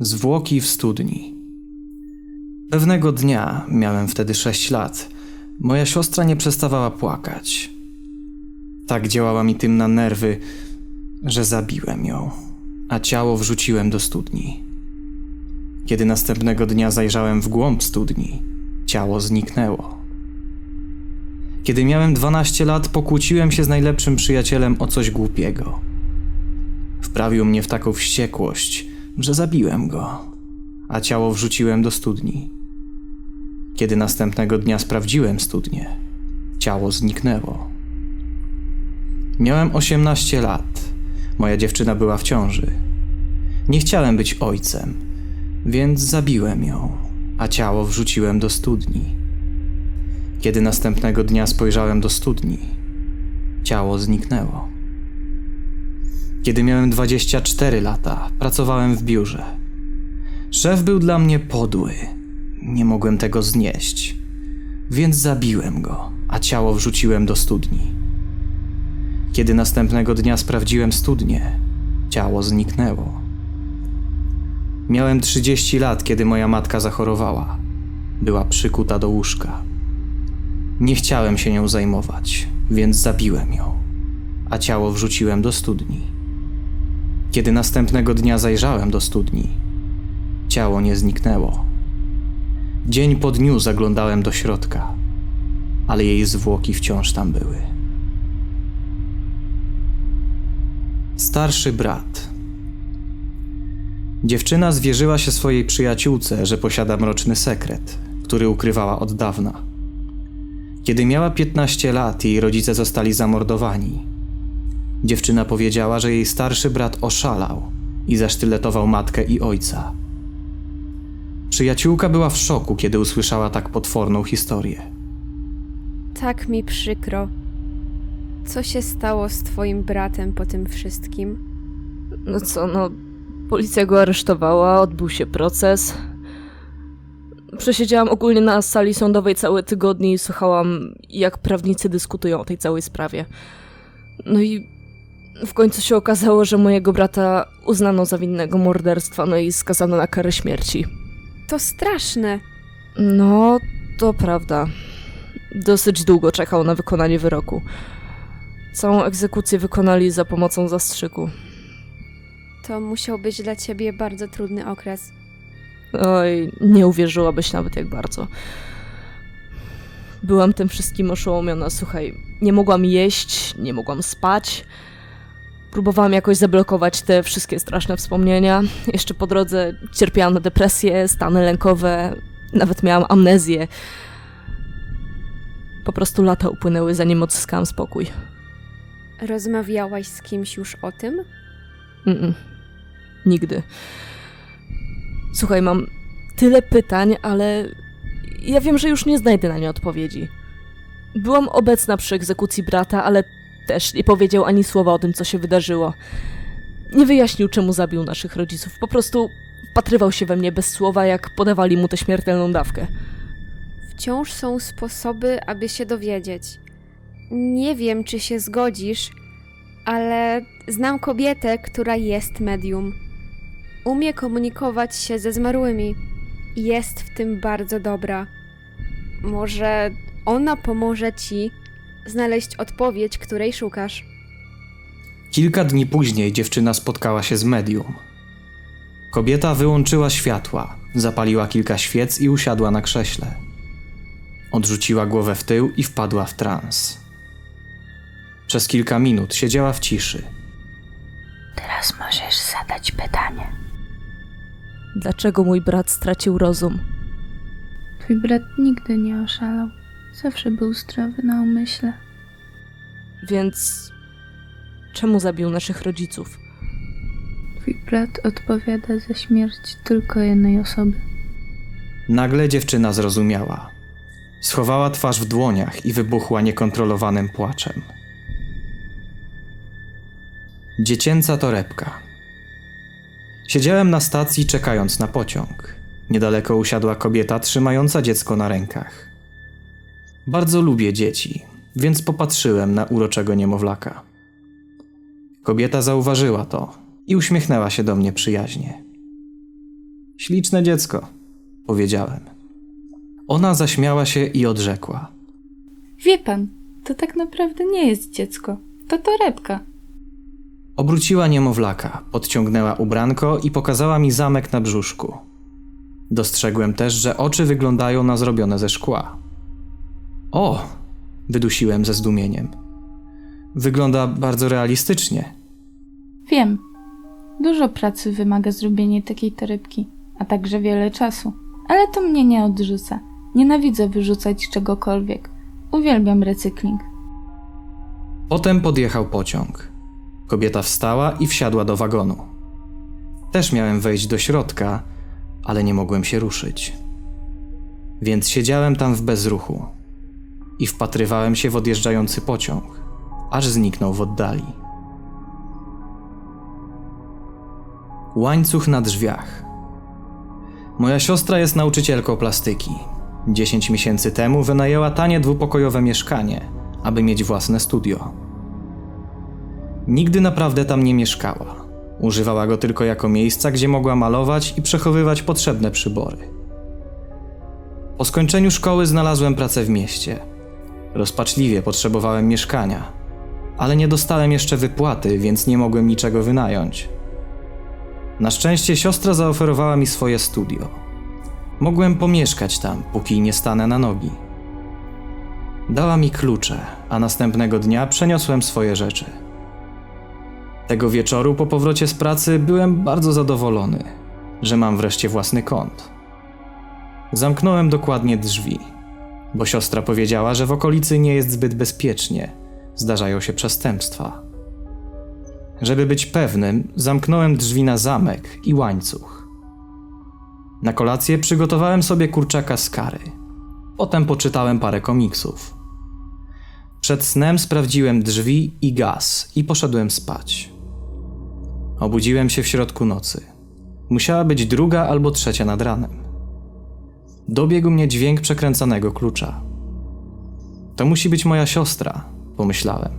Zwłoki w studni. Pewnego dnia, miałem wtedy sześć lat, moja siostra nie przestawała płakać. Tak działała mi tym na nerwy, że zabiłem ją, a ciało wrzuciłem do studni. Kiedy następnego dnia zajrzałem w głąb studni, ciało zniknęło. Kiedy miałem 12 lat, pokłóciłem się z najlepszym przyjacielem o coś głupiego. Wprawił mnie w taką wściekłość, że zabiłem go, a ciało wrzuciłem do studni. Kiedy następnego dnia sprawdziłem studnię, ciało zniknęło. Miałem 18 lat. Moja dziewczyna była w ciąży. Nie chciałem być ojcem, więc zabiłem ją, a ciało wrzuciłem do studni. Kiedy następnego dnia spojrzałem do studni, ciało zniknęło. Kiedy miałem 24 lata, pracowałem w biurze. Szef był dla mnie podły. Nie mogłem tego znieść, więc zabiłem go, a ciało wrzuciłem do studni. Kiedy następnego dnia sprawdziłem studnię, ciało zniknęło. Miałem 30 lat, kiedy moja matka zachorowała. Była przykuta do łóżka. Nie chciałem się nią zajmować, więc zabiłem ją, a ciało wrzuciłem do studni. Kiedy następnego dnia zajrzałem do studni, ciało nie zniknęło. Dzień po dniu zaglądałem do środka, ale jej zwłoki wciąż tam były. Starszy brat. Dziewczyna zwierzyła się swojej przyjaciółce, że posiada mroczny sekret, który ukrywała od dawna. Kiedy miała 15 lat, jej rodzice zostali zamordowani. Dziewczyna powiedziała, że jej starszy brat oszalał i zasztyletował matkę i ojca. Przyjaciółka była w szoku, kiedy usłyszała tak potworną historię. Tak mi przykro. Co się stało z twoim bratem po tym wszystkim? No co, no. Policja go aresztowała, odbył się proces. Przesiedziałam ogólnie na sali sądowej całe tygodnie i słuchałam, jak prawnicy dyskutują o tej całej sprawie. No i w końcu się okazało, że mojego brata uznano za winnego morderstwa, no i skazano na karę śmierci. To straszne. No, to prawda. Dosyć długo czekał na wykonanie wyroku. Całą egzekucję wykonali za pomocą zastrzyku. To musiał być dla ciebie bardzo trudny okres. Oj, nie uwierzyłabyś nawet jak bardzo. Byłam tym wszystkim oszołomiona, słuchaj. Nie mogłam jeść, nie mogłam spać. Próbowałam jakoś zablokować te wszystkie straszne wspomnienia. Jeszcze po drodze cierpiałam na depresję, stany lękowe, nawet miałam amnezję. Po prostu lata upłynęły, zanim odzyskałam spokój. Rozmawiałaś z kimś już o tym? Mm-mm. Nigdy. Słuchaj, mam tyle pytań, ale ja wiem, że już nie znajdę na nie odpowiedzi. Byłam obecna przy egzekucji brata, ale też nie powiedział ani słowa o tym, co się wydarzyło. Nie wyjaśnił, czemu zabił naszych rodziców. Po prostu wpatrywał się we mnie bez słowa, jak podawali mu tę śmiertelną dawkę. Wciąż są sposoby, aby się dowiedzieć. Nie wiem, czy się zgodzisz, ale znam kobietę, która jest medium. Umie komunikować się ze zmarłymi. Jest w tym bardzo dobra. Może ona pomoże ci znaleźć odpowiedź, której szukasz. Kilka dni później dziewczyna spotkała się z medium. Kobieta wyłączyła światła, zapaliła kilka świec i usiadła na krześle. Odrzuciła głowę w tył i wpadła w trans. Przez kilka minut siedziała w ciszy. Teraz możesz zadać pytanie. Dlaczego mój brat stracił rozum? Twój brat nigdy nie oszalał. Zawsze był zdrowy na umyśle. Więc czemu zabił naszych rodziców? Twój brat odpowiada za śmierć tylko jednej osoby. Nagle dziewczyna zrozumiała. Schowała twarz w dłoniach i wybuchła niekontrolowanym płaczem. Dziecięca torebka. Siedziałem na stacji czekając na pociąg. Niedaleko usiadła kobieta trzymająca dziecko na rękach. Bardzo lubię dzieci, więc popatrzyłem na uroczego niemowlaka. Kobieta zauważyła to i uśmiechnęła się do mnie przyjaźnie. Śliczne dziecko, powiedziałem. Ona zaśmiała się i odrzekła. Wie pan, to tak naprawdę nie jest dziecko. To torebka. Obróciła niemowlaka, podciągnęła ubranko i pokazała mi zamek na brzuszku. Dostrzegłem też, że oczy wyglądają na zrobione ze szkła. O! wydusiłem ze zdumieniem. Wygląda bardzo realistycznie. Wiem. Dużo pracy wymaga zrobienie takiej torebki, a także wiele czasu. Ale to mnie nie odrzuca. Nienawidzę wyrzucać czegokolwiek. Uwielbiam recykling. Potem podjechał pociąg. Kobieta wstała i wsiadła do wagonu. Też miałem wejść do środka, ale nie mogłem się ruszyć. Więc siedziałem tam w bezruchu i wpatrywałem się w odjeżdżający pociąg, aż zniknął w oddali. Łańcuch na drzwiach. Moja siostra jest nauczycielką plastyki. Dziesięć miesięcy temu wynajęła tanie dwupokojowe mieszkanie, aby mieć własne studio. Nigdy naprawdę tam nie mieszkała. Używała go tylko jako miejsca, gdzie mogła malować i przechowywać potrzebne przybory. Po skończeniu szkoły znalazłem pracę w mieście. Rozpaczliwie potrzebowałem mieszkania, ale nie dostałem jeszcze wypłaty, więc nie mogłem niczego wynająć. Na szczęście siostra zaoferowała mi swoje studio. Mogłem pomieszkać tam, póki nie stanę na nogi. Dała mi klucze, a następnego dnia przeniosłem swoje rzeczy. Tego wieczoru po powrocie z pracy byłem bardzo zadowolony, że mam wreszcie własny kąt. Zamknąłem dokładnie drzwi, bo siostra powiedziała, że w okolicy nie jest zbyt bezpiecznie, zdarzają się przestępstwa. Żeby być pewnym, zamknąłem drzwi na zamek i łańcuch. Na kolację przygotowałem sobie kurczaka z kary. Potem poczytałem parę komiksów. Przed snem sprawdziłem drzwi i gaz i poszedłem spać. Obudziłem się w środku nocy. Musiała być druga albo trzecia nad ranem. Dobiegł mnie dźwięk przekręcanego klucza. To musi być moja siostra, pomyślałem.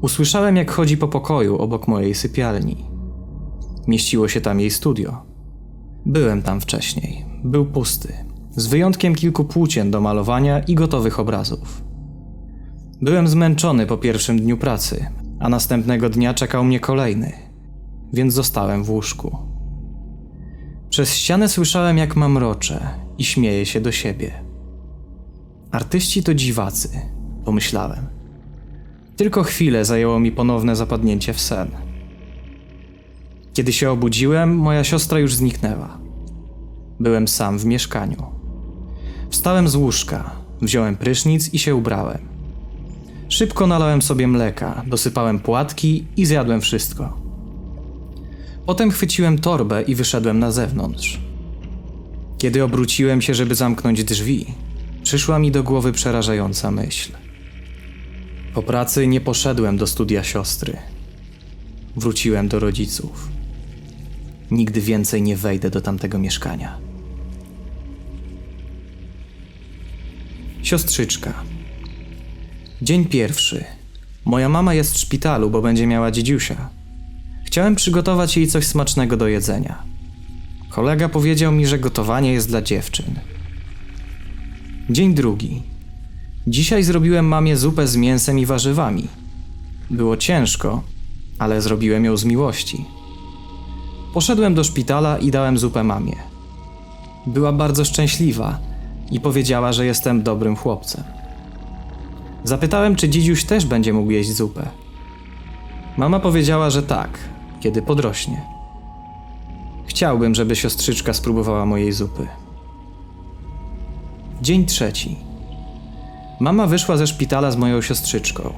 Usłyszałem, jak chodzi po pokoju obok mojej sypialni. Mieściło się tam jej studio. Byłem tam wcześniej. Był pusty, z wyjątkiem kilku płócien do malowania i gotowych obrazów. Byłem zmęczony po pierwszym dniu pracy, a następnego dnia czekał mnie kolejny, więc zostałem w łóżku. Przez ścianę słyszałem, jak mamrocze i śmieje się do siebie. Artyści to dziwacy, pomyślałem. Tylko chwilę zajęło mi ponowne zapadnięcie w sen. Kiedy się obudziłem, moja siostra już zniknęła. Byłem sam w mieszkaniu. Wstałem z łóżka, wziąłem prysznic i się ubrałem. Szybko nalałem sobie mleka, dosypałem płatki i zjadłem wszystko. Potem chwyciłem torbę i wyszedłem na zewnątrz. Kiedy obróciłem się, żeby zamknąć drzwi, przyszła mi do głowy przerażająca myśl. Po pracy nie poszedłem do studia siostry. Wróciłem do rodziców. Nigdy więcej nie wejdę do tamtego mieszkania. Siostrzyczka. Dzień pierwszy. Moja mama jest w szpitalu, bo będzie miała dziedziusia. Chciałem przygotować jej coś smacznego do jedzenia. Kolega powiedział mi, że gotowanie jest dla dziewczyn. Dzień drugi. Dzisiaj zrobiłem mamie zupę z mięsem i warzywami. Było ciężko, ale zrobiłem ją z miłości. Poszedłem do szpitala i dałem zupę mamie. Była bardzo szczęśliwa i powiedziała, że jestem dobrym chłopcem. Zapytałem, czy dzidziuś też będzie mógł jeść zupę. Mama powiedziała, że tak, kiedy podrośnie. Chciałbym, żeby siostrzyczka spróbowała mojej zupy. Dzień trzeci. Mama wyszła ze szpitala z moją siostrzyczką.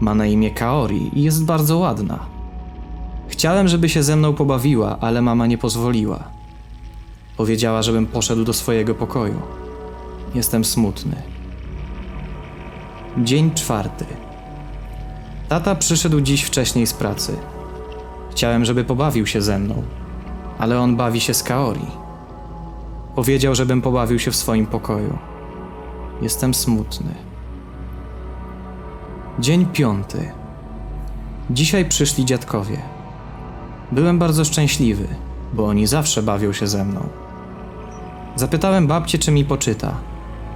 Ma na imię Kaori i jest bardzo ładna. Chciałem, żeby się ze mną pobawiła, ale mama nie pozwoliła. Powiedziała, żebym poszedł do swojego pokoju. Jestem smutny. Dzień czwarty. Tata przyszedł dziś wcześniej z pracy. Chciałem, żeby pobawił się ze mną, ale on bawi się z Kaori. Powiedział, żebym pobawił się w swoim pokoju. Jestem smutny. Dzień piąty. Dzisiaj przyszli dziadkowie. Byłem bardzo szczęśliwy. bo oni zawsze bawią się ze mną. Zapytałem babcię, czy mi poczyta,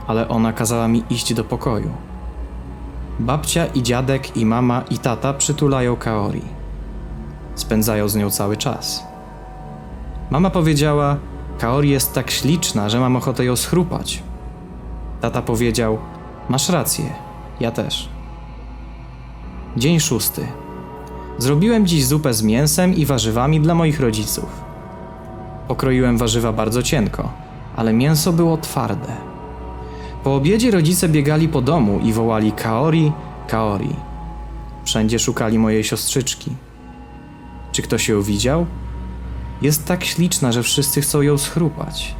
ale ona kazała mi iść do pokoju. Babcia i dziadek i mama i tata przytulają Kaori. Spędzają z nią cały czas. Mama powiedziała: Kaori jest tak śliczna, że mam ochotę ją schrupać. Tata powiedział: Masz rację, ja też. Dzień szósty. Zrobiłem dziś zupę z mięsem i warzywami dla moich rodziców. Pokroiłem warzywa bardzo cienko, ale mięso było twarde. Po obiedzie rodzice biegali po domu i wołali Kaori, Kaori. Wszędzie szukali mojej siostrzyczki. Czy ktoś ją widział? Jest tak śliczna, że wszyscy chcą ją schrupać.